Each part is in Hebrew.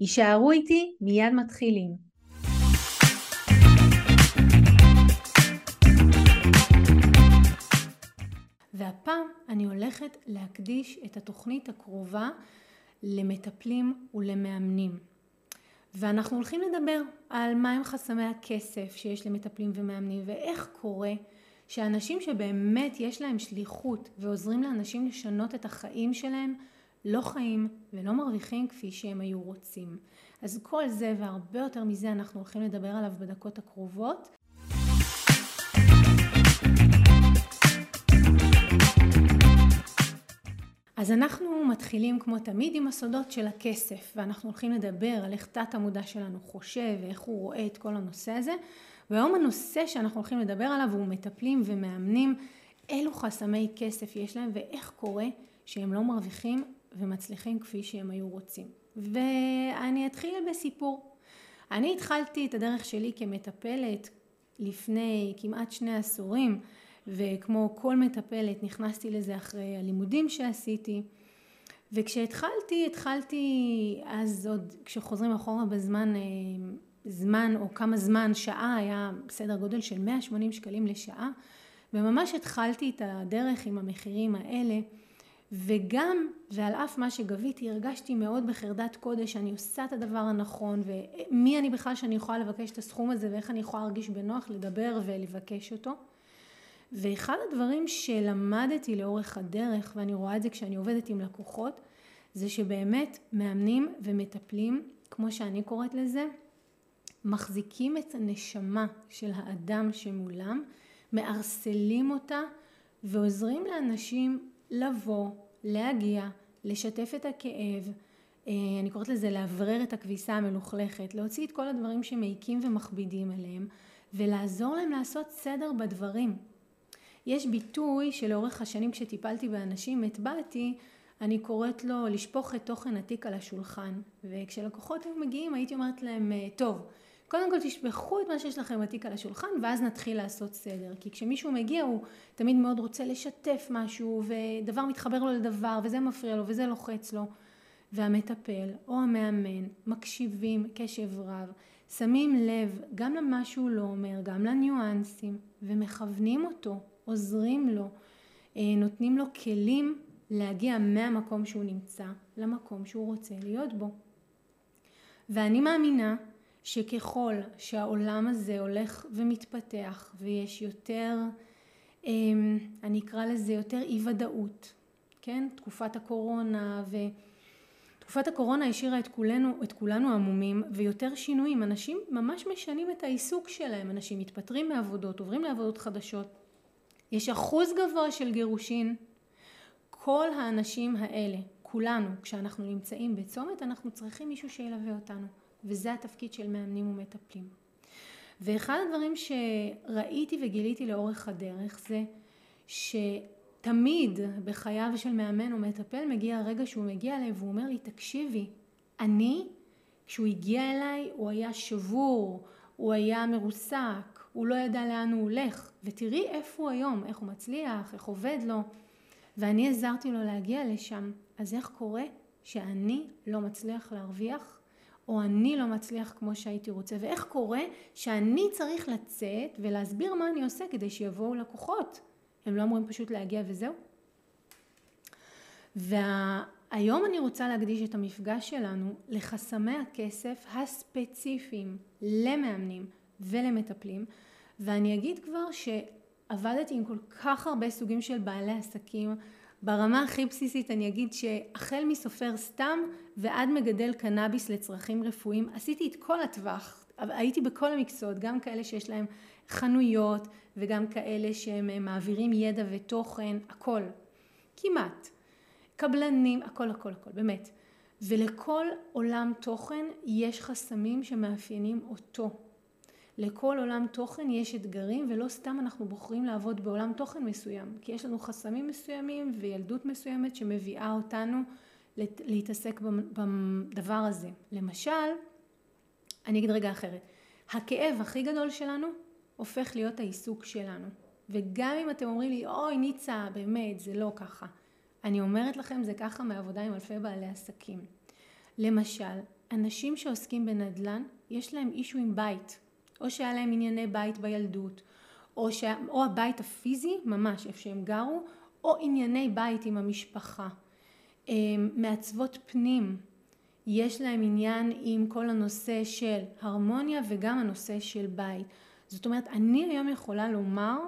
יישארו איתי, מיד מתחילים. והפעם אני הולכת להקדיש את התוכנית הקרובה למטפלים ולמאמנים. ואנחנו הולכים לדבר על מהם חסמי הכסף שיש למטפלים ומאמנים ואיך קורה שאנשים שבאמת יש להם שליחות ועוזרים לאנשים לשנות את החיים שלהם לא חיים ולא מרוויחים כפי שהם היו רוצים. אז כל זה והרבה יותר מזה אנחנו הולכים לדבר עליו בדקות הקרובות. אז אנחנו מתחילים כמו תמיד עם הסודות של הכסף ואנחנו הולכים לדבר על איך תת המודע שלנו חושב ואיך הוא רואה את כל הנושא הזה והיום הנושא שאנחנו הולכים לדבר עליו הוא מטפלים ומאמנים אילו חסמי כסף יש להם ואיך קורה שהם לא מרוויחים ומצליחים כפי שהם היו רוצים. ואני אתחיל בסיפור. אני התחלתי את הדרך שלי כמטפלת לפני כמעט שני עשורים וכמו כל מטפלת נכנסתי לזה אחרי הלימודים שעשיתי וכשהתחלתי, התחלתי אז עוד כשחוזרים אחורה בזמן אה, זמן או כמה זמן, שעה היה בסדר גודל של 180 שקלים לשעה וממש התחלתי את הדרך עם המחירים האלה וגם ועל אף מה שגביתי הרגשתי מאוד בחרדת קודש שאני עושה את הדבר הנכון ומי אני בכלל שאני יכולה לבקש את הסכום הזה ואיך אני יכולה להרגיש בנוח לדבר ולבקש אותו. ואחד הדברים שלמדתי לאורך הדרך ואני רואה את זה כשאני עובדת עם לקוחות זה שבאמת מאמנים ומטפלים כמו שאני קוראת לזה מחזיקים את הנשמה של האדם שמולם מערסלים אותה ועוזרים לאנשים לבוא, להגיע, לשתף את הכאב, אה, אני קוראת לזה לאוורר את הכביסה המלוכלכת, להוציא את כל הדברים שמעיקים ומכבידים עליהם ולעזור להם לעשות סדר בדברים. יש ביטוי שלאורך השנים כשטיפלתי באנשים הטבעתי, אני קוראת לו לשפוך את תוכן התיק על השולחן וכשלקוחות היו מגיעים הייתי אומרת להם אה, טוב קודם כל תשפכו את מה שיש לכם בתיק על השולחן ואז נתחיל לעשות סדר. כי כשמישהו מגיע הוא תמיד מאוד רוצה לשתף משהו ודבר מתחבר לו לדבר וזה מפריע לו וזה לוחץ לו. והמטפל או המאמן מקשיבים קשב רב, שמים לב גם למה שהוא לא אומר, גם לניואנסים ומכוונים אותו, עוזרים לו, אה, נותנים לו כלים להגיע מהמקום שהוא נמצא למקום שהוא רוצה להיות בו. ואני מאמינה שככל שהעולם הזה הולך ומתפתח ויש יותר, אמ, אני אקרא לזה יותר אי ודאות, כן? תקופת הקורונה ותקופת הקורונה השאירה את כולנו, את כולנו עמומים ויותר שינויים, אנשים ממש משנים את העיסוק שלהם, אנשים מתפטרים מעבודות, עוברים לעבודות חדשות, יש אחוז גבוה של גירושין, כל האנשים האלה, כולנו, כשאנחנו נמצאים בצומת, אנחנו צריכים מישהו שילווה אותנו. וזה התפקיד של מאמנים ומטפלים. ואחד הדברים שראיתי וגיליתי לאורך הדרך זה שתמיד בחייו של מאמן או מטפל מגיע הרגע שהוא מגיע אליי והוא אומר לי תקשיבי אני כשהוא הגיע אליי הוא היה שבור הוא היה מרוסק הוא לא ידע לאן הוא הולך. ותראי איפה הוא היום איך הוא מצליח איך עובד לו. ואני עזרתי לו להגיע לשם. אז איך קורה שאני לא מצליח להרוויח או אני לא מצליח כמו שהייתי רוצה, ואיך קורה שאני צריך לצאת ולהסביר מה אני עושה כדי שיבואו לקוחות. הם לא אמורים פשוט להגיע וזהו. והיום אני רוצה להקדיש את המפגש שלנו לחסמי הכסף הספציפיים למאמנים ולמטפלים, ואני אגיד כבר שעבדתי עם כל כך הרבה סוגים של בעלי עסקים, ברמה הכי בסיסית אני אגיד שהחל מסופר סתם ועד מגדל קנאביס לצרכים רפואיים עשיתי את כל הטווח הייתי בכל המקצועות גם כאלה שיש להם חנויות וגם כאלה שהם מעבירים ידע ותוכן הכל. כמעט. קבלנים הכל הכל הכל באמת. ולכל עולם תוכן יש חסמים שמאפיינים אותו. לכל עולם תוכן יש אתגרים ולא סתם אנחנו בוחרים לעבוד בעולם תוכן מסוים כי יש לנו חסמים מסוימים וילדות מסוימת שמביאה אותנו להתעסק בדבר הזה. למשל, אני אגיד רגע אחרת, הכאב הכי גדול שלנו הופך להיות העיסוק שלנו. וגם אם אתם אומרים לי אוי ניצה באמת זה לא ככה. אני אומרת לכם זה ככה מעבודה עם אלפי בעלי עסקים. למשל אנשים שעוסקים בנדל"ן יש להם אישו עם בית או שהיה להם ענייני בית בילדות, או, ש... או הבית הפיזי, ממש איפה שהם גרו, או ענייני בית עם המשפחה. אמ, מעצבות פנים, יש להם עניין עם כל הנושא של הרמוניה וגם הנושא של בית. זאת אומרת, אני היום יכולה לומר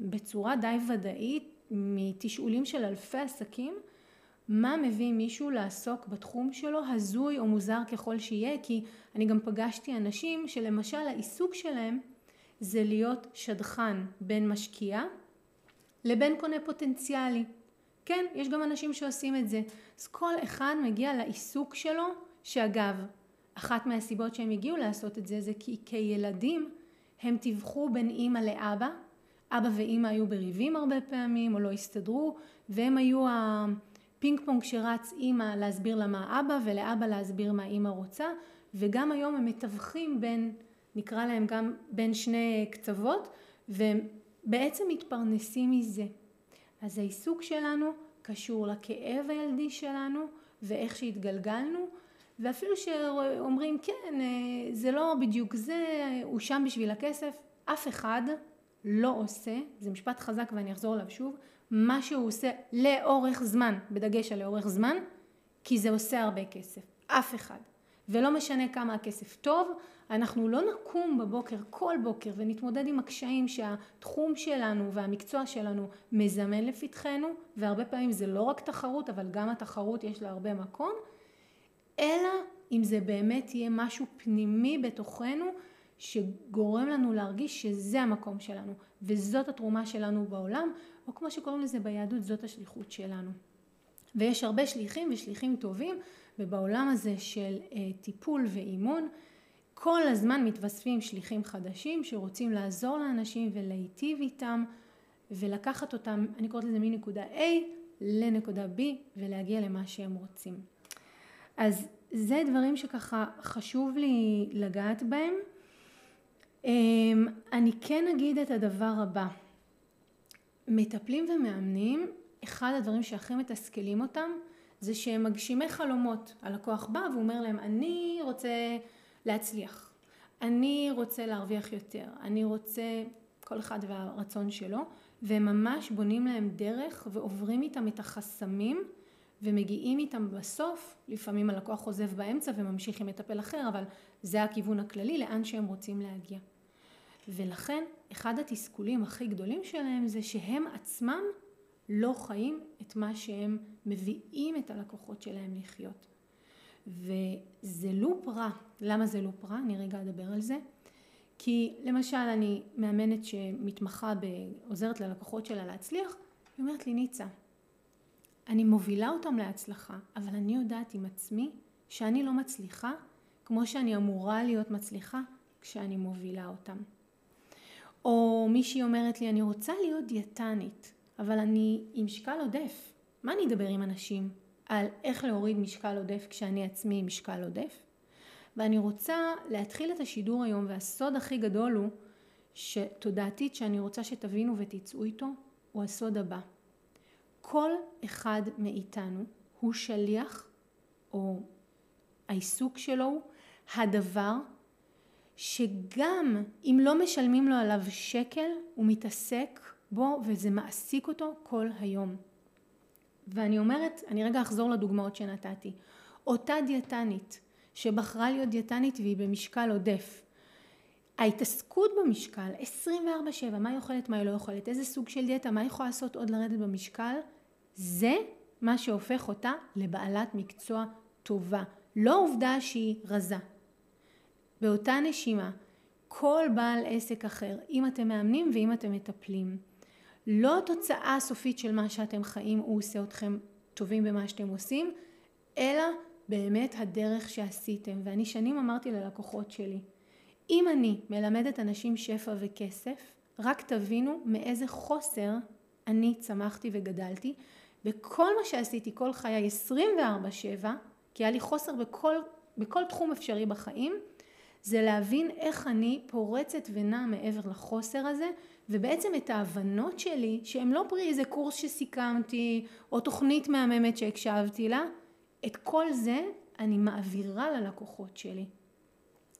בצורה די ודאית מתשאולים של אלפי עסקים, מה מביא מישהו לעסוק בתחום שלו, הזוי או מוזר ככל שיהיה, כי אני גם פגשתי אנשים שלמשל העיסוק שלהם זה להיות שדכן בין משקיע לבין קונה פוטנציאלי. כן, יש גם אנשים שעושים את זה. אז כל אחד מגיע לעיסוק שלו, שאגב, אחת מהסיבות שהם הגיעו לעשות את זה זה כי כילדים הם טיווחו בין אימא לאבא, אבא ואימא היו בריבים הרבה פעמים או לא הסתדרו, והם היו. פינג פונג שרץ אימא להסביר לה מה אבא ולאבא להסביר מה אימא רוצה וגם היום הם מתווכים בין נקרא להם גם בין שני קצוות והם בעצם מתפרנסים מזה. אז העיסוק שלנו קשור לכאב הילדי שלנו ואיך שהתגלגלנו ואפילו שאומרים כן זה לא בדיוק זה הוא שם בשביל הכסף. אף אחד לא עושה זה משפט חזק ואני אחזור עליו שוב מה שהוא עושה לאורך זמן, בדגש על לאורך זמן, כי זה עושה הרבה כסף, אף אחד. ולא משנה כמה הכסף טוב, אנחנו לא נקום בבוקר כל בוקר ונתמודד עם הקשיים שהתחום שלנו והמקצוע שלנו מזמן לפתחנו, והרבה פעמים זה לא רק תחרות, אבל גם התחרות יש לה הרבה מקום, אלא אם זה באמת יהיה משהו פנימי בתוכנו שגורם לנו להרגיש שזה המקום שלנו וזאת התרומה שלנו בעולם או כמו שקוראים לזה ביהדות זאת השליחות שלנו. ויש הרבה שליחים ושליחים טובים ובעולם הזה של uh, טיפול ואימון כל הזמן מתווספים שליחים חדשים שרוצים לעזור לאנשים ולהיטיב איתם ולקחת אותם, אני קוראת לזה מנקודה A לנקודה B ולהגיע למה שהם רוצים. אז זה דברים שככה חשוב לי לגעת בהם. אמ, אני כן אגיד את הדבר הבא, מטפלים ומאמנים, אחד הדברים שהכי מתסכלים אותם זה שהם מגשימי חלומות. הלקוח בא והוא אומר להם אני רוצה להצליח, אני רוצה להרוויח יותר, אני רוצה כל אחד והרצון שלו והם ממש בונים להם דרך ועוברים איתם את החסמים ומגיעים איתם בסוף, לפעמים הלקוח עוזב באמצע וממשיך עם מטפל אחר אבל זה הכיוון הכללי לאן שהם רוצים להגיע. ולכן אחד התסכולים הכי גדולים שלהם זה שהם עצמם לא חיים את מה שהם מביאים את הלקוחות שלהם לחיות. וזה לופ רע. למה זה לופ רע? אני רגע אדבר על זה. כי למשל אני מאמנת שמתמחה עוזרת ללקוחות שלה להצליח, היא אומרת לי ניצה, אני מובילה אותם להצלחה, אבל אני יודעת עם עצמי שאני לא מצליחה כמו שאני אמורה להיות מצליחה כשאני מובילה אותם. או מישהי אומרת לי אני רוצה להיות דיאטנית אבל אני עם משקל עודף. מה אני אדבר עם אנשים על איך להוריד משקל עודף כשאני עצמי עם משקל עודף? ואני רוצה להתחיל את השידור היום והסוד הכי גדול הוא שתודעתית שאני רוצה שתבינו ותצאו איתו הוא הסוד הבא. כל אחד מאיתנו הוא שליח או העיסוק שלו הוא הדבר שגם אם לא משלמים לו עליו שקל, הוא מתעסק בו וזה מעסיק אותו כל היום. ואני אומרת, אני רגע אחזור לדוגמאות שנתתי. אותה דיאטנית שבחרה להיות דיאטנית והיא במשקל עודף, ההתעסקות במשקל 24/7, מה היא אוכלת, מה היא לא אוכלת, איזה סוג של דיאטה, מה היא יכולה לעשות עוד לרדת במשקל, זה מה שהופך אותה לבעלת מקצוע טובה. לא עובדה שהיא רזה, באותה נשימה, כל בעל עסק אחר, אם אתם מאמנים ואם אתם מטפלים, לא התוצאה הסופית של מה שאתם חיים הוא עושה אתכם טובים במה שאתם עושים, אלא באמת הדרך שעשיתם, ואני שנים אמרתי ללקוחות שלי, אם אני מלמדת אנשים שפע וכסף, רק תבינו מאיזה חוסר אני צמחתי וגדלתי, וכל מה שעשיתי כל חיי 24-7, כי היה לי חוסר בכל, בכל תחום אפשרי בחיים, זה להבין איך אני פורצת ונעה מעבר לחוסר הזה, ובעצם את ההבנות שלי, שהן לא פרי איזה קורס שסיכמתי, או תוכנית מהממת שהקשבתי לה, את כל זה אני מעבירה ללקוחות שלי.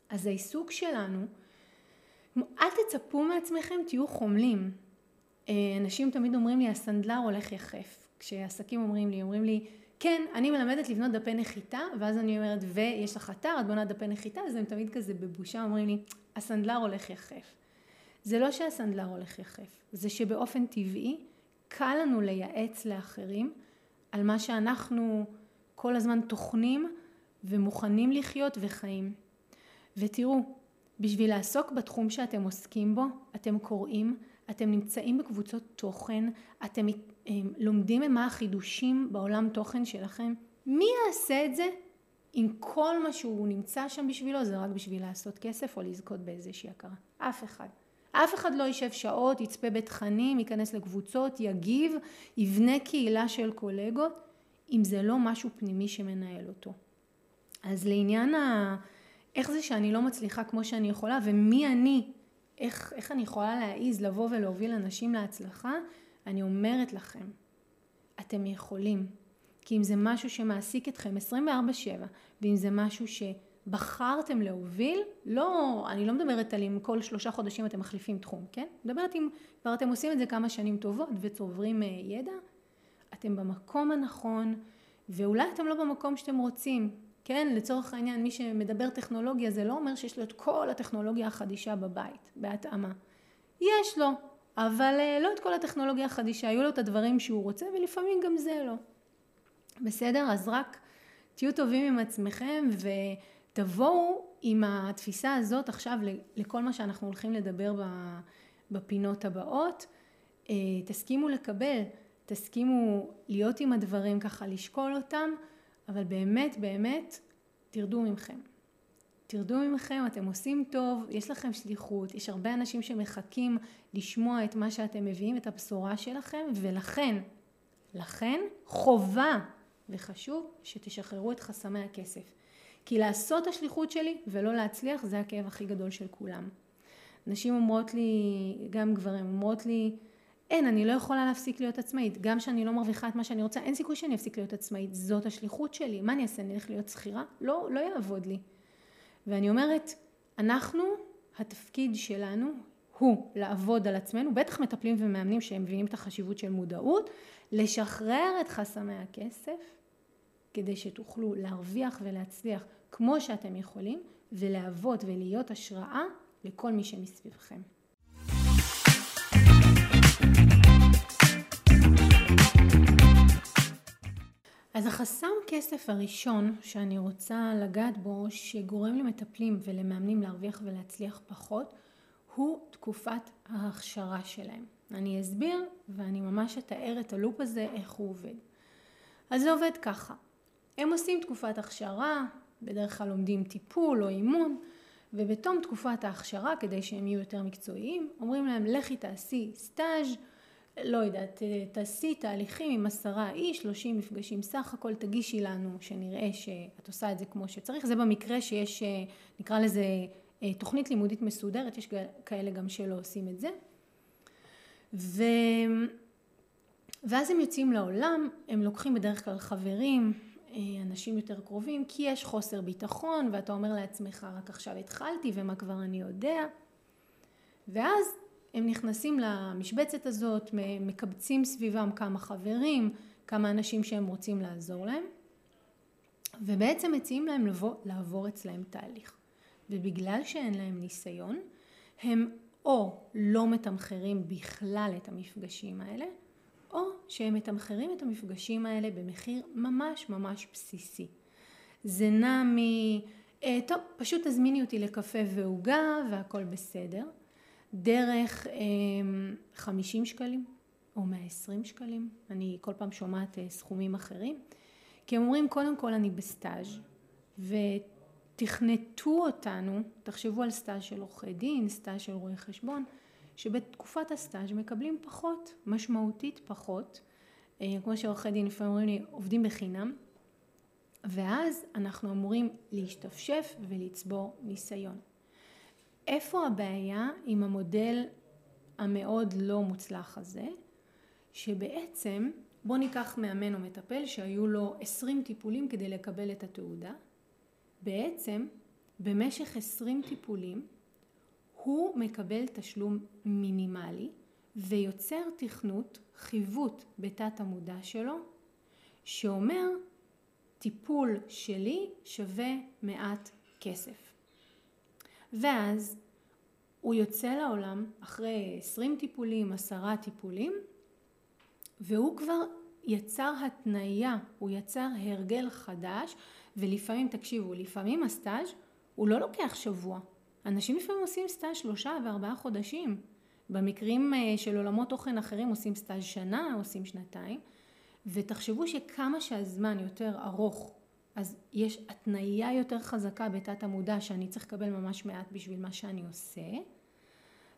אז העיסוק שלנו, אל תצפו מעצמכם, תהיו חומלים. אה, אנשים תמיד אומרים לי, הסנדלר הולך יחף. כשעסקים אומרים לי, אומרים לי, כן, אני מלמדת לבנות דפי נחיתה, ואז אני אומרת, ויש לך אתר, את בונה דפי נחיתה, אז הם תמיד כזה בבושה אומרים לי, הסנדלר הולך יחף. זה לא שהסנדלר הולך יחף, זה שבאופן טבעי קל לנו לייעץ לאחרים על מה שאנחנו כל הזמן טוחנים ומוכנים לחיות וחיים. ותראו, בשביל לעסוק בתחום שאתם עוסקים בו, אתם קוראים, אתם נמצאים בקבוצות תוכן, אתם לומדים מה החידושים בעולם תוכן שלכם. מי יעשה את זה אם כל מה שהוא נמצא שם בשבילו זה רק בשביל לעשות כסף או לזכות באיזושהי הכרה? אף אחד. אף אחד לא יישב שעות, יצפה בתכנים, ייכנס לקבוצות, יגיב, יבנה קהילה של קולגות, אם זה לא משהו פנימי שמנהל אותו. אז לעניין ה... איך זה שאני לא מצליחה כמו שאני יכולה ומי אני, איך, איך אני יכולה להעיז לבוא ולהוביל אנשים להצלחה, אני אומרת לכם, אתם יכולים. כי אם זה משהו שמעסיק אתכם 24/7 ואם זה משהו שבחרתם להוביל, לא, אני לא מדברת על אם כל שלושה חודשים אתם מחליפים תחום, כן? מדברת אם כבר אתם עושים את זה כמה שנים טובות וצוברים אה, ידע, אתם במקום הנכון ואולי אתם לא במקום שאתם רוצים, כן, לצורך העניין מי שמדבר טכנולוגיה זה לא אומר שיש לו את כל הטכנולוגיה החדישה בבית, בהתאמה. יש לו, אבל אה, לא את כל הטכנולוגיה החדישה, היו לו את הדברים שהוא רוצה ולפעמים גם זה לא. בסדר? אז רק תהיו טובים עם עצמכם ותבואו עם התפיסה הזאת עכשיו לכל מה שאנחנו הולכים לדבר בפינות הבאות. אה, תסכימו לקבל, תסכימו להיות עם הדברים ככה, לשקול אותם. אבל באמת באמת תרדו ממכם. תרדו ממכם, אתם עושים טוב, יש לכם שליחות, יש הרבה אנשים שמחכים לשמוע את מה שאתם מביאים, את הבשורה שלכם, ולכן, לכן חובה וחשוב שתשחררו את חסמי הכסף. כי לעשות השליחות שלי ולא להצליח זה הכאב הכי גדול של כולם. נשים אומרות לי, גם גברים אומרות לי, אין, אני לא יכולה להפסיק להיות עצמאית. גם שאני לא מרוויחה את מה שאני רוצה, אין סיכוי שאני אפסיק להיות עצמאית. זאת השליחות שלי. מה אני אעשה? אני אלך להיות שכירה? לא, לא יעבוד לי. ואני אומרת, אנחנו, התפקיד שלנו הוא לעבוד על עצמנו, בטח מטפלים ומאמנים שהם מבינים את החשיבות של מודעות, לשחרר את חסמי הכסף, כדי שתוכלו להרוויח ולהצליח כמו שאתם יכולים, ולהוות ולהיות השראה לכל מי שמסביבכם. אז החסם כסף הראשון שאני רוצה לגעת בו, שגורם למטפלים ולמאמנים להרוויח ולהצליח פחות, הוא תקופת ההכשרה שלהם. אני אסביר ואני ממש אתאר את הלופ הזה, איך הוא עובד. אז זה עובד ככה, הם עושים תקופת הכשרה, בדרך כלל לומדים טיפול או אימון, ובתום תקופת ההכשרה, כדי שהם יהיו יותר מקצועיים, אומרים להם לכי תעשי סטאז' לא יודעת, תעשי תהליכים עם עשרה איש, שלושים מפגשים סך הכל, תגישי לנו שנראה שאת עושה את זה כמו שצריך. זה במקרה שיש, נקרא לזה אה, תוכנית לימודית מסודרת, יש כאלה גם שלא עושים את זה. ו... ואז הם יוצאים לעולם, הם לוקחים בדרך כלל חברים, אה, אנשים יותר קרובים, כי יש חוסר ביטחון ואתה אומר לעצמך רק עכשיו התחלתי ומה כבר אני יודע. ואז הם נכנסים למשבצת הזאת, מקבצים סביבם כמה חברים, כמה אנשים שהם רוצים לעזור להם, ובעצם מציעים להם לבוא, לעבור אצלהם תהליך. ובגלל שאין להם ניסיון, הם או לא מתמחרים בכלל את המפגשים האלה, או שהם מתמחרים את המפגשים האלה במחיר ממש ממש בסיסי. זה נע מ... אה, טוב, פשוט תזמיני אותי לקפה ועוגה והכל בסדר. דרך 50 אמ, שקלים או 120 שקלים, אני כל פעם שומעת אה, סכומים אחרים, כי הם אומרים קודם כל אני בסטאז' ותכנתו אותנו, תחשבו על סטאז' של עורכי דין, סטאז' של רואי חשבון, שבתקופת הסטאז' מקבלים פחות, משמעותית פחות, אה, כמו שעורכי דין לפעמים אומרים לי עובדים בחינם, ואז אנחנו אמורים להשתפשף ולצבור ניסיון. איפה הבעיה עם המודל המאוד לא מוצלח הזה? שבעצם בוא ניקח מאמן או מטפל שהיו לו 20 טיפולים כדי לקבל את התעודה. בעצם במשך 20 טיפולים הוא מקבל תשלום מינימלי ויוצר תכנות, חיווט בתת המודע שלו, שאומר טיפול שלי שווה מעט כסף. ואז הוא יוצא לעולם אחרי 20 טיפולים, עשרה טיפולים, והוא כבר יצר התניה, הוא יצר הרגל חדש, ולפעמים, תקשיבו, לפעמים הסטאז' הוא לא לוקח שבוע. אנשים לפעמים עושים סטאז' שלושה וארבעה חודשים. במקרים אה, של עולמות תוכן אחרים עושים סטאז' שנה, עושים שנתיים. ותחשבו שכמה שהזמן יותר ארוך, אז יש התניה יותר חזקה בתת המודע שאני צריך לקבל ממש מעט בשביל מה שאני עושה,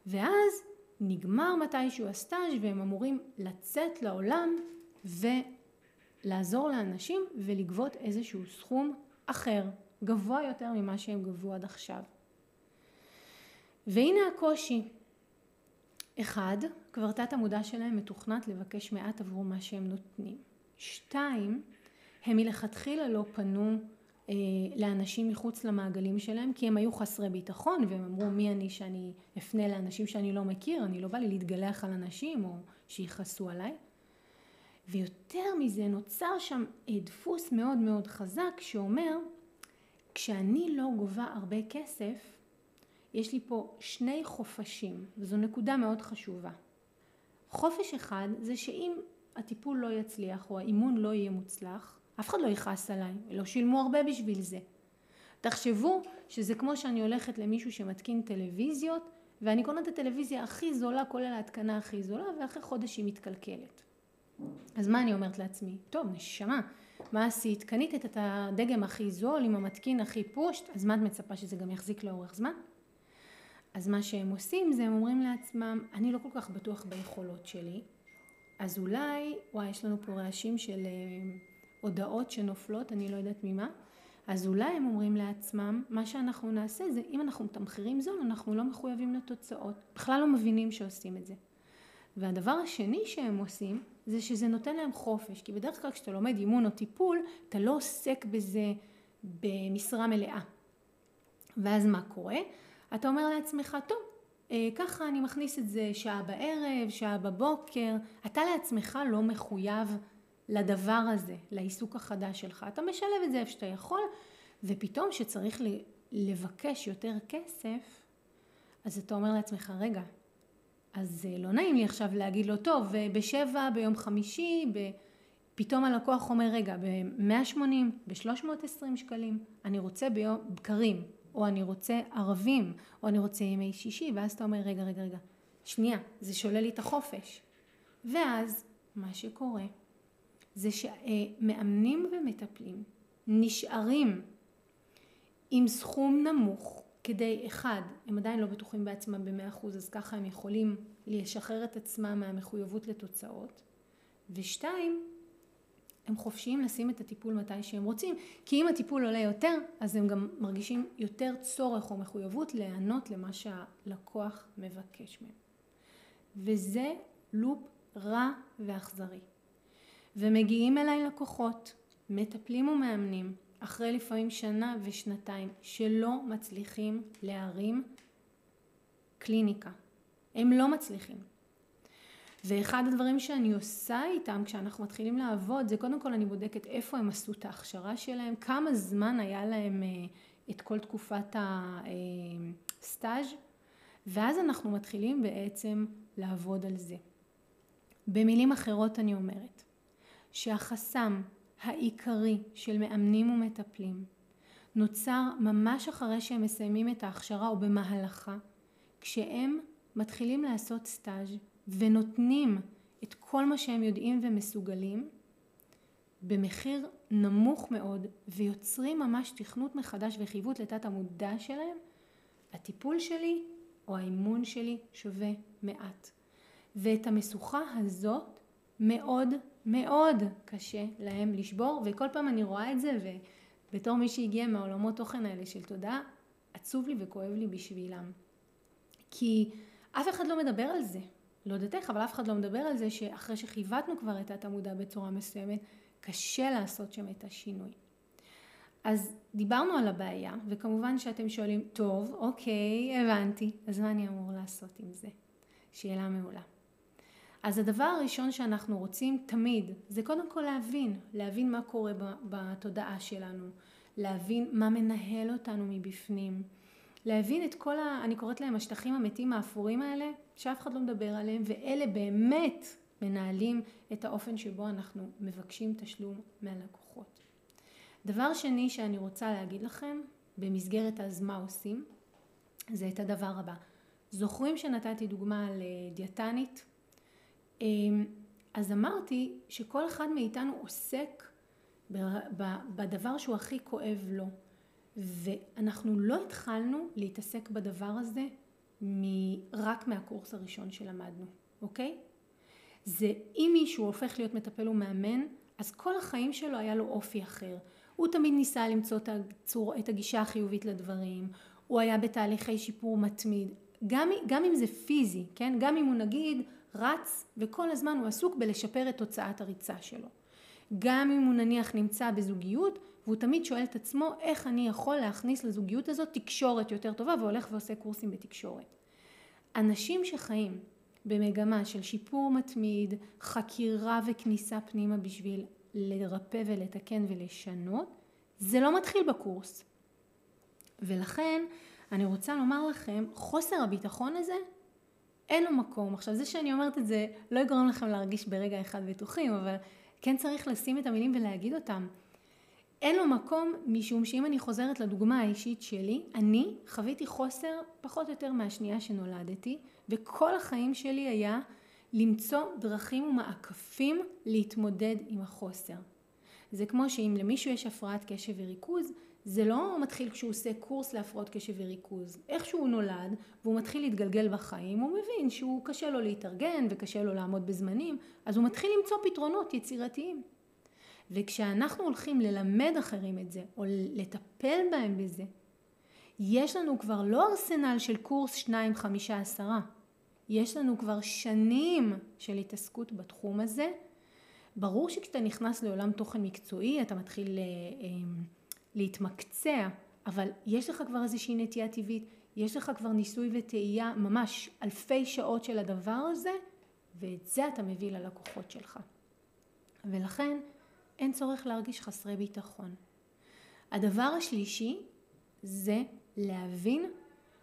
ואז נגמר מתישהו הסטאז' והם אמורים לצאת לעולם ולעזור לאנשים ולגבות איזשהו סכום אחר, גבוה יותר ממה שהם גבו עד עכשיו. והנה הקושי. אחד, כבר תת המודע שלהם מתוכנת לבקש מעט עבור מה שהם נותנים. שתיים, הם מלכתחילה לא פנו אה, לאנשים מחוץ למעגלים שלהם כי הם היו חסרי ביטחון והם אמרו מי אני שאני אפנה לאנשים שאני לא מכיר, אני לא בא לי להתגלח על אנשים או שיכעסו עליי. ויותר מזה נוצר שם דפוס מאוד מאוד חזק שאומר כשאני לא גובה הרבה כסף יש לי פה שני חופשים וזו נקודה מאוד חשובה. חופש אחד זה שאם הטיפול לא יצליח או האימון לא יהיה מוצלח אף אחד לא יכעס עליי, לא שילמו הרבה בשביל זה. תחשבו שזה כמו שאני הולכת למישהו שמתקין טלוויזיות ואני קונה את הטלוויזיה הכי זולה כולל ההתקנה הכי זולה ואחרי חודש היא מתקלקלת. אז מה אני אומרת לעצמי? טוב נשמה, מה עשית? קנית את הדגם הכי זול עם המתקין הכי פושט, אז מה את מצפה שזה גם יחזיק לאורך זמן? אז מה שהם עושים זה הם אומרים לעצמם, אני לא כל כך בטוח ביכולות שלי, אז אולי, וואי יש לנו פה רעשים של אה, הודעות שנופלות, אני לא יודעת ממה, אז אולי הם אומרים לעצמם, מה שאנחנו נעשה זה, אם אנחנו מתמחרים זול, אנחנו לא מחויבים לתוצאות. בכלל לא מבינים שעושים את זה. והדבר השני שהם עושים, זה שזה נותן להם חופש, כי בדרך כלל כשאתה לומד אימון או טיפול, אתה לא עוסק בזה במשרה מלאה. ואז מה קורה? אתה אומר לעצמך, טוב, אה, ככה אני מכניס את זה שעה בערב, שעה בבוקר, אתה לעצמך לא מחויב לדבר הזה, לעיסוק החדש שלך. אתה משלב את זה איפה שאתה יכול, ופתאום שצריך לבקש יותר כסף, אז אתה אומר לעצמך, רגע, אז אה, לא נעים לי עכשיו להגיד לו, טוב, אה, בשבע ביום חמישי, ב... פתאום הלקוח אומר, רגע, ב-180, ב-320 שקלים, אני רוצה ביום בקרים, או אני רוצה ערבים, או אני רוצה ימי שישי, ואז אתה אומר, רגע, רגע, רגע, שנייה, זה שולל לי את החופש. ואז, מה שקורה, זה שמאמנים ומטפלים נשארים עם סכום נמוך כדי, אחד, הם עדיין לא בטוחים בעצמם במאה אחוז, אז ככה הם יכולים לשחרר את עצמם מהמחויבות לתוצאות, ושתיים, הם חופשיים לשים את הטיפול מתי שהם רוצים, כי אם הטיפול עולה יותר, אז הם גם מרגישים יותר צורך או מחויבות להיענות למה שהלקוח מבקש מהם. וזה לופ רע ואכזרי. ומגיעים אליי לקוחות, מטפלים ומאמנים, אחרי לפעמים שנה ושנתיים, שלא מצליחים להרים קליניקה. הם לא מצליחים. ואחד הדברים שאני עושה איתם כשאנחנו מתחילים לעבוד זה קודם כל אני בודקת איפה הם עשו את ההכשרה שלהם, כמה זמן היה להם אה, את כל תקופת הסטאז' אה, ואז אנחנו מתחילים בעצם לעבוד על זה. במילים אחרות אני אומרת שהחסם העיקרי של מאמנים ומטפלים נוצר ממש אחרי שהם מסיימים את ההכשרה או במהלכה כשהם מתחילים לעשות סטאז' ונותנים את כל מה שהם יודעים ומסוגלים במחיר נמוך מאוד ויוצרים ממש תכנות מחדש וחיווט לתת המודע שלהם, הטיפול שלי או האימון שלי שווה מעט. ואת המשוכה הזאת מאוד מאוד קשה להם לשבור וכל פעם אני רואה את זה ובתור מי שהגיע מהעולמות תוכן האלה של תודעה עצוב לי וכואב לי בשבילם. כי אף אחד לא מדבר על זה. לא יודעת אבל אף אחד לא מדבר על זה שאחרי שכיוותנו כבר את התמודה בצורה מסוימת, קשה לעשות שם את השינוי. אז דיברנו על הבעיה, וכמובן שאתם שואלים, טוב, אוקיי, הבנתי, אז מה אני אמור לעשות עם זה? שאלה מעולה. אז הדבר הראשון שאנחנו רוצים תמיד, זה קודם כל להבין, להבין מה קורה בתודעה שלנו, להבין מה מנהל אותנו מבפנים, להבין את כל ה... אני קוראת להם השטחים המתים האפורים האלה, שאף אחד לא מדבר עליהם, ואלה באמת מנהלים את האופן שבו אנחנו מבקשים תשלום מהלקוחות. דבר שני שאני רוצה להגיד לכם, במסגרת אז מה עושים, זה את הדבר הבא. זוכרים שנתתי דוגמה על דיאטנית? אמ, אז אמרתי שכל אחד מאיתנו עוסק בדבר שהוא הכי כואב לו. ואנחנו לא התחלנו להתעסק בדבר הזה רק מהקורס הראשון שלמדנו, אוקיי? זה אם מישהו הופך להיות מטפל ומאמן, אז כל החיים שלו היה לו אופי אחר. הוא תמיד ניסה למצוא את, הגישה החיובית לדברים, הוא היה בתהליכי שיפור מתמיד, גם, גם אם זה פיזי, כן? גם אם הוא נגיד רץ וכל הזמן הוא עסוק בלשפר את תוצאת הריצה שלו. גם אם הוא נניח נמצא בזוגיות והוא תמיד שואל את עצמו איך אני יכול להכניס לזוגיות הזאת תקשורת יותר טובה והולך ועושה קורסים בתקשורת. אנשים שחיים במגמה של שיפור מתמיד, חקירה וכניסה פנימה בשביל לרפא ולתקן ולשנות, זה לא מתחיל בקורס. ולכן אני רוצה לומר לכם, חוסר הביטחון הזה, אין לו מקום. עכשיו זה שאני אומרת את זה לא יגרום לכם להרגיש ברגע אחד בטוחים, אבל כן צריך לשים את המילים ולהגיד אותם. אין לו מקום משום שאם אני חוזרת לדוגמה האישית שלי, אני חוויתי חוסר פחות או יותר מהשנייה שנולדתי, וכל החיים שלי היה למצוא דרכים ומעקפים להתמודד עם החוסר. זה כמו שאם למישהו יש הפרעת קשב וריכוז, זה לא מתחיל כשהוא עושה קורס להפרעות קשב וריכוז. איך שהוא נולד והוא מתחיל להתגלגל בחיים, הוא מבין שהוא קשה לו להתארגן וקשה לו לעמוד בזמנים, אז הוא מתחיל למצוא פתרונות יצירתיים. וכשאנחנו הולכים ללמד אחרים את זה, או לטפל בהם בזה, יש לנו כבר לא ארסנל של קורס שניים, חמישה, עשרה. יש לנו כבר שנים של התעסקות בתחום הזה. ברור שכשאתה נכנס לעולם תוכן מקצועי, אתה מתחיל... אה, אה, להתמקצע, אבל יש לך כבר איזושהי נטייה טבעית, יש לך כבר ניסוי וטעייה, ממש אלפי שעות של הדבר הזה, ואת זה אתה מביא ללקוחות שלך. ולכן אין צורך להרגיש חסרי ביטחון. הדבר השלישי זה להבין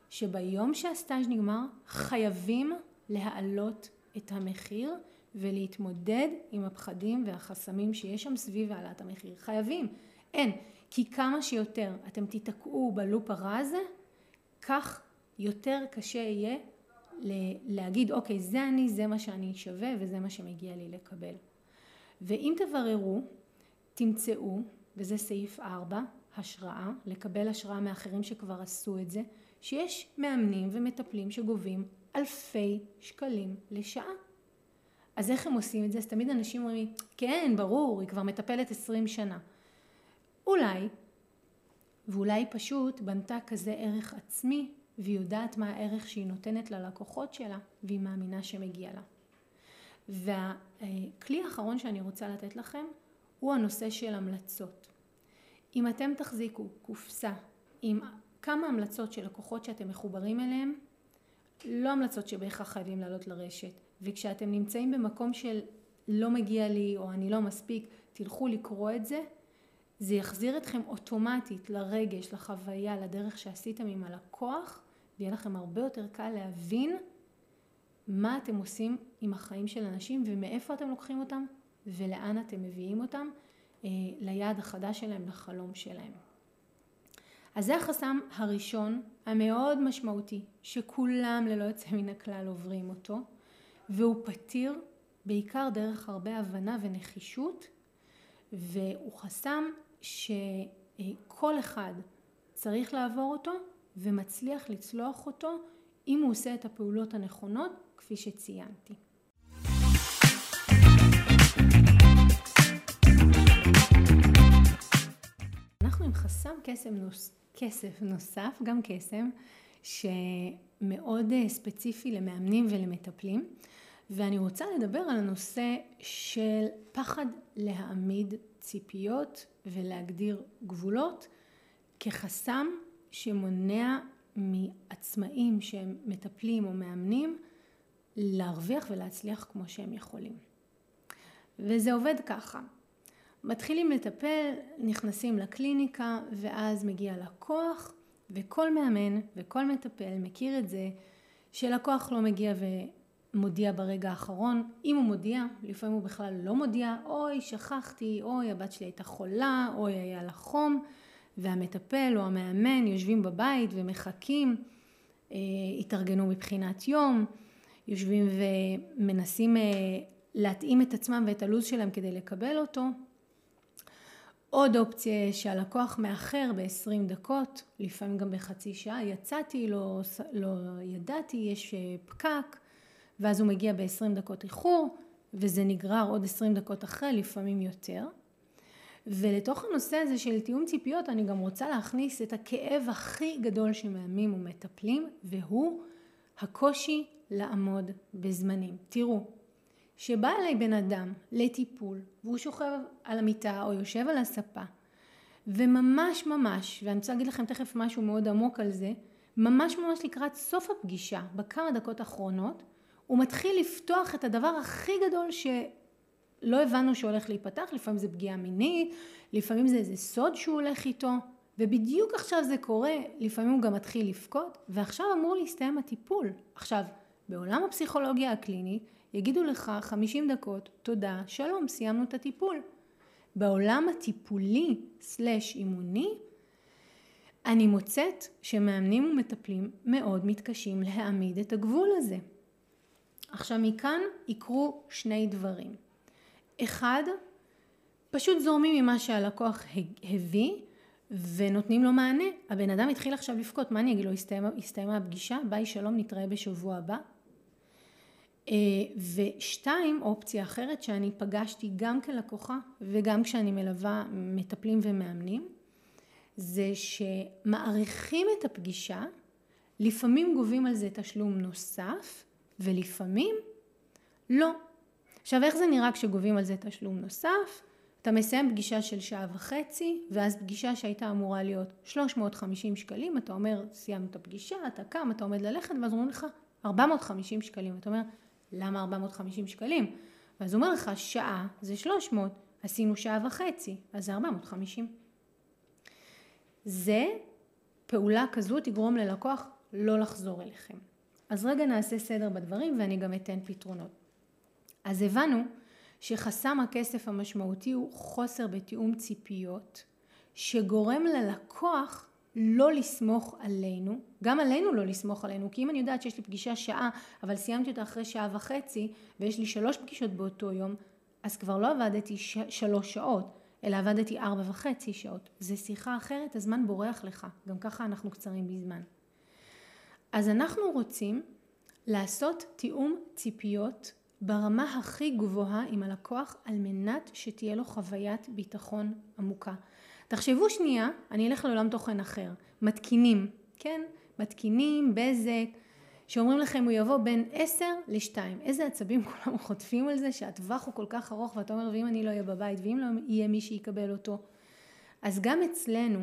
שביום שהסטאז' נגמר חייבים להעלות את המחיר ולהתמודד עם הפחדים והחסמים שיש שם סביב העלאת המחיר. חייבים. אין. כי כמה שיותר אתם תיתקעו בלופ הרע הזה, כך יותר קשה יהיה להגיד אוקיי זה אני, זה מה שאני שווה וזה מה שמגיע לי לקבל. ואם תבררו, תמצאו, וזה סעיף 4, השראה, לקבל השראה מאחרים שכבר עשו את זה, שיש מאמנים ומטפלים שגובים אלפי שקלים לשעה. אז איך הם עושים את זה? אז תמיד אנשים אומרים, כן, ברור, היא כבר מטפלת 20 שנה. אולי, ואולי פשוט בנתה כזה ערך עצמי והיא יודעת מה הערך שהיא נותנת ללקוחות שלה והיא מאמינה שמגיע לה. והכלי האחרון שאני רוצה לתת לכם הוא הנושא של המלצות. אם אתם תחזיקו קופסה עם כמה המלצות של לקוחות שאתם מחוברים אליהם, לא המלצות שבהכרח חייבים לעלות לרשת, וכשאתם נמצאים במקום של לא מגיע לי או אני לא מספיק, תלכו לקרוא את זה, זה יחזיר אתכם אוטומטית לרגש, לחוויה, לדרך שעשיתם עם הלקוח, ויהיה לכם הרבה יותר קל להבין מה אתם עושים עם החיים של אנשים ומאיפה אתם לוקחים אותם ולאן אתם מביאים אותם אה, ליעד החדש שלהם, לחלום שלהם. אז זה החסם הראשון המאוד משמעותי, שכולם ללא יוצא מן הכלל עוברים אותו, והוא פתיר בעיקר דרך הרבה הבנה ונחישות והוא חסם שכל אחד צריך לעבור אותו ומצליח לצלוח אותו אם הוא עושה את הפעולות הנכונות כפי שציינתי. אנחנו עם חסם כסף, נוס, כסף נוסף, גם קסם, שמאוד אה, ספציפי למאמנים ולמטפלים, ואני רוצה לדבר על הנושא של פחד להעמיד ציפיות ולהגדיר גבולות כחסם שמונע מעצמאים שהם מטפלים או מאמנים להרוויח ולהצליח כמו שהם יכולים. וזה עובד ככה. מתחילים לטפל, נכנסים לקליניקה ואז מגיע לקוח וכל מאמן וכל מטפל מכיר את זה שלקוח לא מגיע ומודיע ברגע האחרון. אם הוא מודיע, לפעמים הוא בכלל לא מודיע, אוי שכחתי, אוי הבת שלי הייתה חולה, אוי היה לה חום והמטפל או המאמן יושבים בבית ומחכים, אה, התארגנו מבחינת יום, יושבים ומנסים אה, להתאים את עצמם ואת הלו"ז שלהם כדי לקבל אותו. עוד אופציה שהלקוח מאחר ב-20 דקות, לפעמים גם בחצי שעה, יצאתי, לא, לא ידעתי, יש אה, פקק, ואז הוא מגיע ב-20 דקות איחור, וזה נגרר עוד 20 דקות אחרי, לפעמים יותר. ולתוך הנושא הזה של תיאום ציפיות אני גם רוצה להכניס את הכאב הכי גדול שמאמנים ומטפלים והוא הקושי לעמוד בזמנים. תראו, שבא אליי בן אדם לטיפול והוא שוכב על המיטה או יושב על הספה וממש ממש, ואני רוצה להגיד לכם תכף משהו מאוד עמוק על זה, ממש ממש לקראת סוף הפגישה, בכמה דקות האחרונות, הוא מתחיל לפתוח את הדבר הכי גדול ש... לא הבנו שהולך להיפתח, לפעמים זה פגיעה מינית, לפעמים זה איזה סוד שהוא הולך איתו, ובדיוק עכשיו זה קורה, לפעמים הוא גם מתחיל לבכות, ועכשיו אמור להסתיים הטיפול. עכשיו, בעולם הפסיכולוגיה הקלינית, יגידו לך 50 דקות, תודה, שלום, סיימנו את הטיפול. בעולם הטיפולי סלש אימוני, אני מוצאת שמאמנים ומטפלים מאוד מתקשים להעמיד את הגבול הזה. עכשיו מכאן יקרו שני דברים. אחד, פשוט זורמים ממה שהלקוח הביא ונותנים לו מענה. הבן אדם התחיל עכשיו לבכות, מה אני אגיד לו, הסתיימה, הסתיימה הפגישה, ביי שלום, נתראה בשבוע הבא. אה, ושתיים, אופציה אחרת שאני פגשתי גם כלקוחה וגם כשאני מלווה מטפלים ומאמנים, זה שמעריכים את הפגישה, לפעמים גובים על זה תשלום נוסף ולפעמים לא. עכשיו איך זה נראה כשגובים על זה תשלום נוסף? אתה מסיים פגישה של שעה וחצי ואז פגישה שהייתה אמורה להיות 350 שקלים, אתה אומר סיימנו את הפגישה, אתה קם, אתה עומד ללכת ואז אומרים לך 450 שקלים, אתה אומר למה 450 שקלים? ואז הוא אומר לך שעה זה 300, עשינו שעה וחצי, אז זה 450. זה פעולה כזו תגרום ללקוח לא לחזור אליכם. אז רגע נעשה סדר בדברים ואני גם אתן פתרונות. אז הבנו שחסם הכסף המשמעותי הוא חוסר בתיאום ציפיות שגורם ללקוח לא לסמוך עלינו, גם עלינו לא לסמוך עלינו, כי אם אני יודעת שיש לי פגישה שעה, אבל סיימתי אותה אחרי שעה וחצי, ויש לי שלוש פגישות באותו יום, אז כבר לא עבדתי ש- שלוש שעות, אלא עבדתי ארבע וחצי שעות. זה שיחה אחרת, הזמן בורח לך, גם ככה אנחנו קצרים בזמן. אז אנחנו רוצים לעשות תיאום ציפיות ברמה הכי גבוהה עם הלקוח על מנת שתהיה לו חוויית ביטחון עמוקה. תחשבו שנייה, אני אלך לעולם תוכן אחר, מתקינים, כן? מתקינים, בזק, שאומרים לכם הוא יבוא בין 10 ל-2. איזה עצבים כולם חוטפים על זה שהטווח הוא כל כך ארוך ואתה אומר ואם אני לא אהיה בבית ואם לא יהיה מי שיקבל אותו. אז גם אצלנו,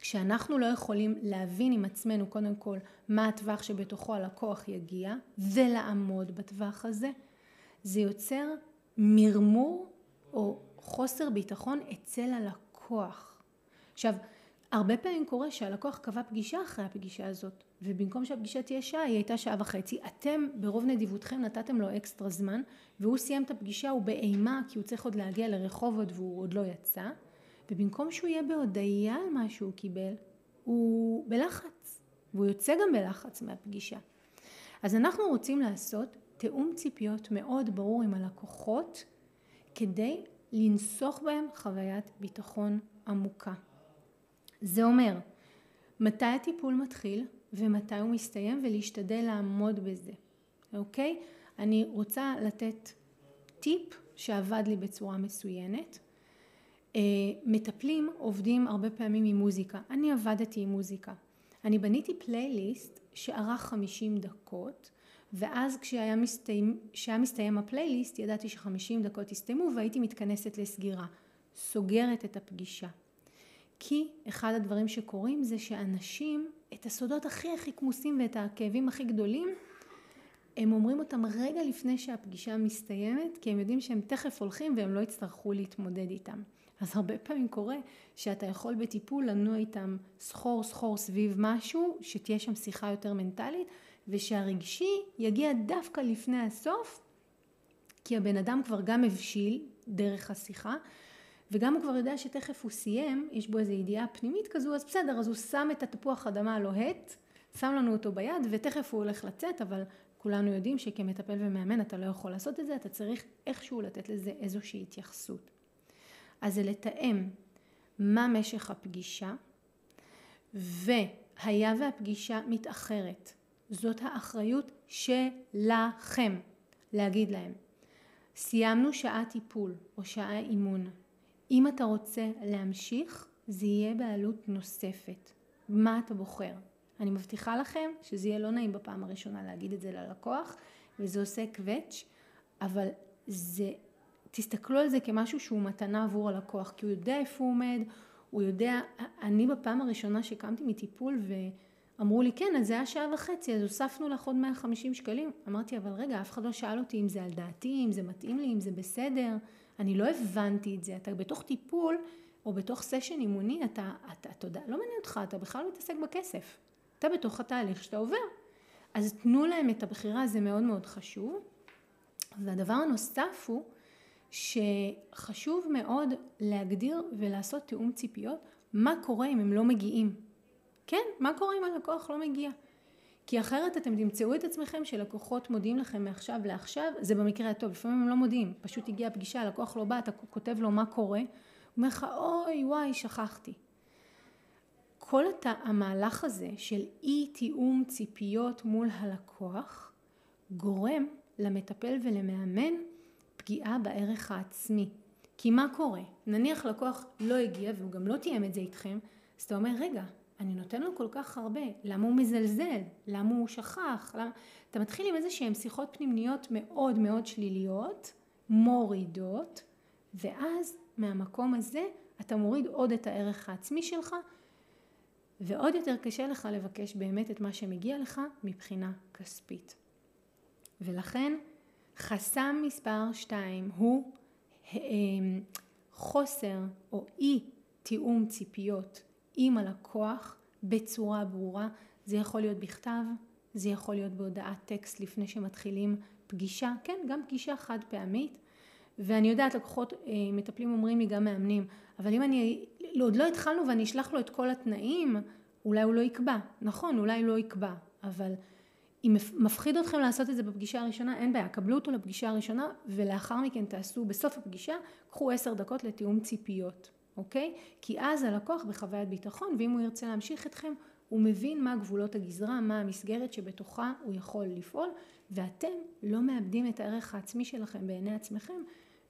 כשאנחנו לא יכולים להבין עם עצמנו קודם כל מה הטווח שבתוכו הלקוח יגיע ולעמוד בטווח הזה, זה יוצר מרמור או חוסר ביטחון אצל הלקוח. עכשיו, הרבה פעמים קורה שהלקוח קבע פגישה אחרי הפגישה הזאת, ובמקום שהפגישה תהיה שעה, היא הייתה שעה וחצי. אתם ברוב נדיבותכם נתתם לו אקסטרה זמן, והוא סיים את הפגישה, הוא באימה, כי הוא צריך עוד להגיע לרחובות והוא עוד לא יצא, ובמקום שהוא יהיה בהודיה על מה שהוא קיבל, הוא בלחץ, והוא יוצא גם בלחץ מהפגישה. אז אנחנו רוצים לעשות תיאום ציפיות מאוד ברור עם הלקוחות, כדי לנסוך בהם חוויית ביטחון עמוקה. זה אומר מתי הטיפול מתחיל ומתי הוא מסתיים ולהשתדל לעמוד בזה, אוקיי? אני רוצה לתת טיפ שעבד לי בצורה מצוינת. אה, מטפלים עובדים הרבה פעמים עם מוזיקה. אני עבדתי עם מוזיקה. אני בניתי פלייליסט שארך 50 דקות, ואז כשהיה מסתיים, מסתיים הפלייליסט ידעתי ש-50 דקות הסתיימו והייתי מתכנסת לסגירה. סוגרת את הפגישה. כי אחד הדברים שקורים זה שאנשים את הסודות הכי הכי כמוסים ואת הכאבים הכי גדולים הם אומרים אותם רגע לפני שהפגישה מסתיימת כי הם יודעים שהם תכף הולכים והם לא יצטרכו להתמודד איתם. אז הרבה פעמים קורה שאתה יכול בטיפול לנוע איתם סחור סחור סביב משהו, שתהיה שם שיחה יותר מנטלית, ושהרגשי יגיע דווקא לפני הסוף, כי הבן אדם כבר גם הבשיל דרך השיחה, וגם הוא כבר יודע שתכף הוא סיים, יש בו איזו ידיעה פנימית כזו, אז בסדר, אז הוא שם את התפוח אדמה הלוהט, שם לנו אותו ביד, ותכף הוא הולך לצאת, אבל כולנו יודעים שכמטפל ומאמן אתה לא יכול לעשות את זה, אתה צריך איכשהו לתת לזה איזושהי התייחסות. אז זה לתאם מה משך הפגישה, והיה והפגישה מתאחרת, זאת האחריות שלכם להגיד להם. סיימנו שעה טיפול או שעה אימון. אם אתה רוצה להמשיך, זה יהיה בעלות נוספת. מה אתה בוחר? אני מבטיחה לכם שזה יהיה לא נעים בפעם הראשונה להגיד את זה ללקוח, וזה עושה קווץ', אבל זה תסתכלו על זה כמשהו שהוא מתנה עבור הלקוח, כי הוא יודע איפה הוא עומד, הוא יודע, אני בפעם הראשונה שקמתי מטיפול ואמרו לי, כן, אז זה היה שעה וחצי, אז הוספנו לך עוד 150 שקלים. אמרתי, אבל רגע, אף אחד לא שאל אותי אם זה על דעתי, אם זה מתאים לי, אם זה בסדר. אני לא הבנתי את זה. אתה בתוך טיפול, או בתוך סשן אימוני, אתה, אתה, אתה יודע, לא מעניין אותך, אתה בכלל לא מתעסק בכסף. אתה בתוך התהליך שאתה עובר. אז תנו להם את הבחירה, זה מאוד מאוד חשוב. והדבר הנוסף הוא, שחשוב מאוד להגדיר ולעשות תיאום ציפיות, מה קורה אם הם לא מגיעים. כן, מה קורה אם הלקוח לא מגיע? כי אחרת אתם תמצאו את עצמכם שלקוחות מודיעים לכם מעכשיו לעכשיו, זה במקרה הטוב, לפעמים הם לא מודיעים, פשוט הגיעה פגישה, הלקוח לא בא, אתה כותב לו מה קורה, הוא אומר לך, אוי וואי, שכחתי. כל הת... המהלך הזה של אי תיאום ציפיות מול הלקוח, גורם למטפל ולמאמן פגיעה בערך העצמי. כי מה קורה? נניח לקוח לא הגיע והוא גם לא תיאם את זה איתכם, אז אתה אומר, רגע, אני נותן לו כל כך הרבה, למה הוא מזלזל? למה הוא שכח? למה... אתה מתחיל עם איזה שהן שיחות פנימיות מאוד מאוד שליליות, מורידות, ואז מהמקום הזה אתה מוריד עוד את הערך העצמי שלך, ועוד יותר קשה לך לבקש באמת את מה שמגיע לך מבחינה כספית. ולכן חסם מספר 2 הוא אה, חוסר או אי תיאום ציפיות עם הלקוח בצורה ברורה. זה יכול להיות בכתב, זה יכול להיות בהודעת טקסט לפני שמתחילים פגישה, כן, גם פגישה חד פעמית. ואני יודעת, לקוחות אה, מטפלים אומרים לי גם מאמנים, אבל אם אני, לא, עוד לא התחלנו ואני אשלח לו את כל התנאים, אולי הוא לא יקבע. נכון, אולי לא יקבע, אבל אם מפחיד אתכם לעשות את זה בפגישה הראשונה, אין בעיה, קבלו אותו לפגישה הראשונה ולאחר מכן תעשו בסוף הפגישה, קחו עשר דקות לתיאום ציפיות, אוקיי? כי אז הלקוח בחוויית ביטחון ואם הוא ירצה להמשיך אתכם, הוא מבין מה גבולות הגזרה, מה המסגרת שבתוכה הוא יכול לפעול ואתם לא מאבדים את הערך העצמי שלכם בעיני עצמכם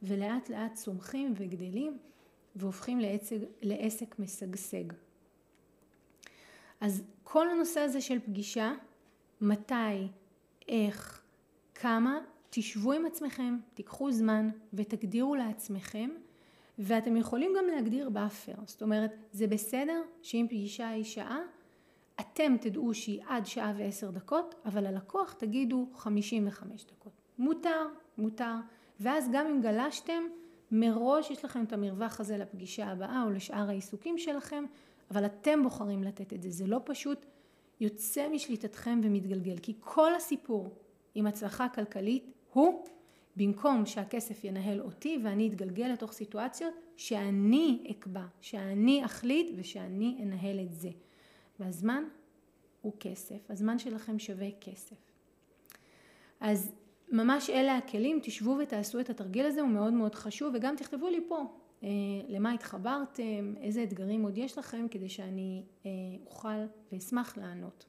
ולאט לאט צומחים וגדלים והופכים לעסק, לעסק משגשג. אז כל הנושא הזה של פגישה מתי, איך, כמה, תשבו עם עצמכם, תיקחו זמן ותגדירו לעצמכם ואתם יכולים גם להגדיר buffer, זאת אומרת זה בסדר שאם פגישה היא שעה אתם תדעו שהיא עד שעה ועשר דקות אבל ללקוח תגידו חמישים וחמש דקות, מותר, מותר. ואז גם אם גלשתם מראש יש לכם את המרווח הזה לפגישה הבאה או לשאר העיסוקים שלכם אבל אתם בוחרים לתת את זה, זה לא פשוט יוצא משליטתכם ומתגלגל. כי כל הסיפור עם הצלחה כלכלית הוא במקום שהכסף ינהל אותי ואני אתגלגל לתוך סיטואציות שאני אקבע, שאני אחליט ושאני אנהל את זה. והזמן הוא כסף, הזמן שלכם שווה כסף. אז ממש אלה הכלים, תשבו ותעשו את התרגיל הזה, הוא מאוד מאוד חשוב, וגם תכתבו לי פה למה התחברתם, איזה אתגרים עוד יש לכם, כדי שאני אה, אוכל ואשמח לענות.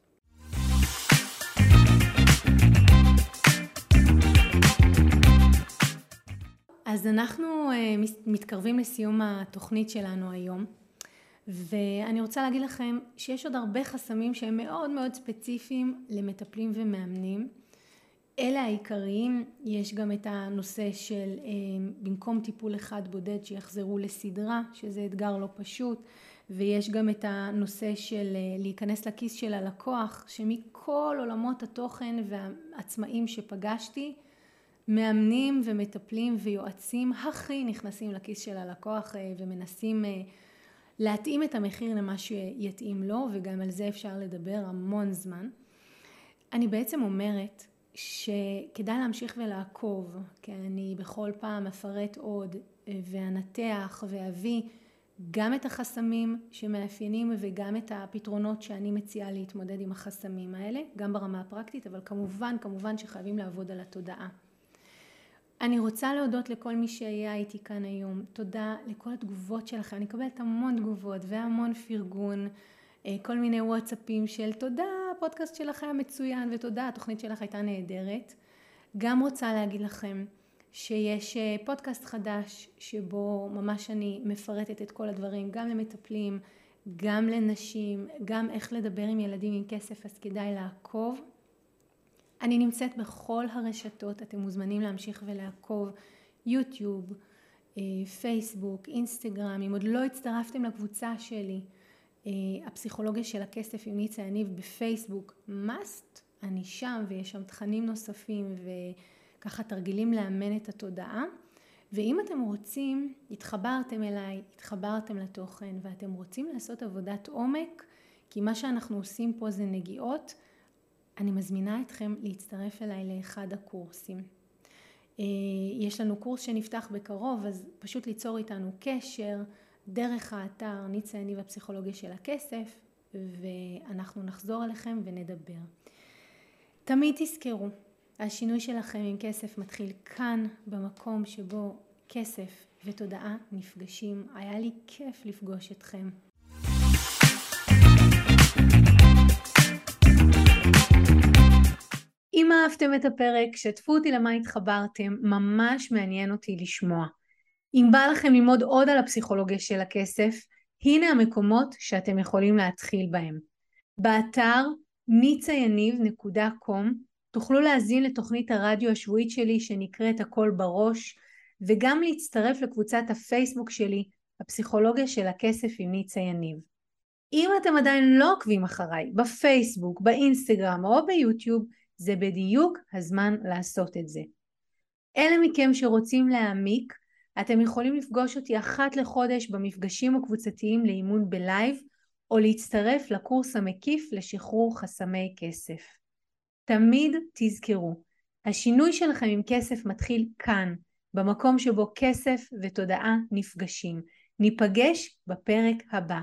אז אנחנו אה, מתקרבים לסיום התוכנית שלנו היום. ואני רוצה להגיד לכם שיש עוד הרבה חסמים שהם מאוד מאוד ספציפיים למטפלים ומאמנים. אלה העיקריים, יש גם את הנושא של אה, במקום טיפול אחד בודד שיחזרו לסדרה, שזה אתגר לא פשוט, ויש גם את הנושא של אה, להיכנס לכיס של הלקוח, שמכל עולמות התוכן והעצמאים שפגשתי, מאמנים ומטפלים ויועצים הכי נכנסים לכיס של הלקוח אה, ומנסים להתאים את המחיר למה שיתאים לו, וגם על זה אפשר לדבר המון זמן. אני בעצם אומרת שכדאי להמשיך ולעקוב, כי אני בכל פעם אפרט עוד ואנתח ואביא גם את החסמים שמאפיינים וגם את הפתרונות שאני מציעה להתמודד עם החסמים האלה, גם ברמה הפרקטית, אבל כמובן, כמובן שחייבים לעבוד על התודעה. אני רוצה להודות לכל מי שהיה איתי כאן היום. תודה לכל התגובות שלכם. אני מקבלת המון תגובות והמון פרגון. אה, כל מיני וואטסאפים של תודה, הפודקאסט שלך היה מצוין ותודה, התוכנית שלך הייתה נהדרת. גם רוצה להגיד לכם שיש אה, פודקאסט חדש שבו ממש אני מפרטת את כל הדברים, גם למטפלים, גם לנשים, גם איך לדבר עם ילדים עם כסף, אז כדאי לעקוב. אני נמצאת בכל הרשתות, אתם מוזמנים להמשיך ולעקוב, יוטיוב, אה, פייסבוק, אינסטגרם, אם עוד לא הצטרפתם לקבוצה שלי, הפסיכולוגיה של הכסף עם ניצה יניב בפייסבוק, must, אני שם ויש שם תכנים נוספים וככה תרגילים לאמן את התודעה. ואם אתם רוצים, התחברתם אליי, התחברתם לתוכן ואתם רוצים לעשות עבודת עומק, כי מה שאנחנו עושים פה זה נגיעות, אני מזמינה אתכם להצטרף אליי לאחד הקורסים. אה, יש לנו קורס שנפתח בקרוב, אז פשוט ליצור איתנו קשר דרך האתר ניצה יניב הפסיכולוגיה של הכסף, ואנחנו נחזור אליכם ונדבר. תמיד תזכרו, השינוי שלכם עם כסף מתחיל כאן, במקום שבו כסף ותודעה נפגשים. היה לי כיף לפגוש אתכם. אם אהבתם את הפרק, שתפו אותי למה התחברתם, ממש מעניין אותי לשמוע. אם בא לכם ללמוד עוד על הפסיכולוגיה של הכסף, הנה המקומות שאתם יכולים להתחיל בהם. באתר ניצayניב.com תוכלו להזין לתוכנית הרדיו השבועית שלי שנקראת הכל בראש, וגם להצטרף לקבוצת הפייסבוק שלי, הפסיכולוגיה של הכסף עם ניצה יניב. אם אתם עדיין לא עוקבים אחריי בפייסבוק, באינסטגרם או ביוטיוב, זה בדיוק הזמן לעשות את זה. אלה מכם שרוצים להעמיק, אתם יכולים לפגוש אותי אחת לחודש במפגשים הקבוצתיים לאימון בלייב, או להצטרף לקורס המקיף לשחרור חסמי כסף. תמיד תזכרו, השינוי שלכם עם כסף מתחיל כאן, במקום שבו כסף ותודעה נפגשים. ניפגש בפרק הבא.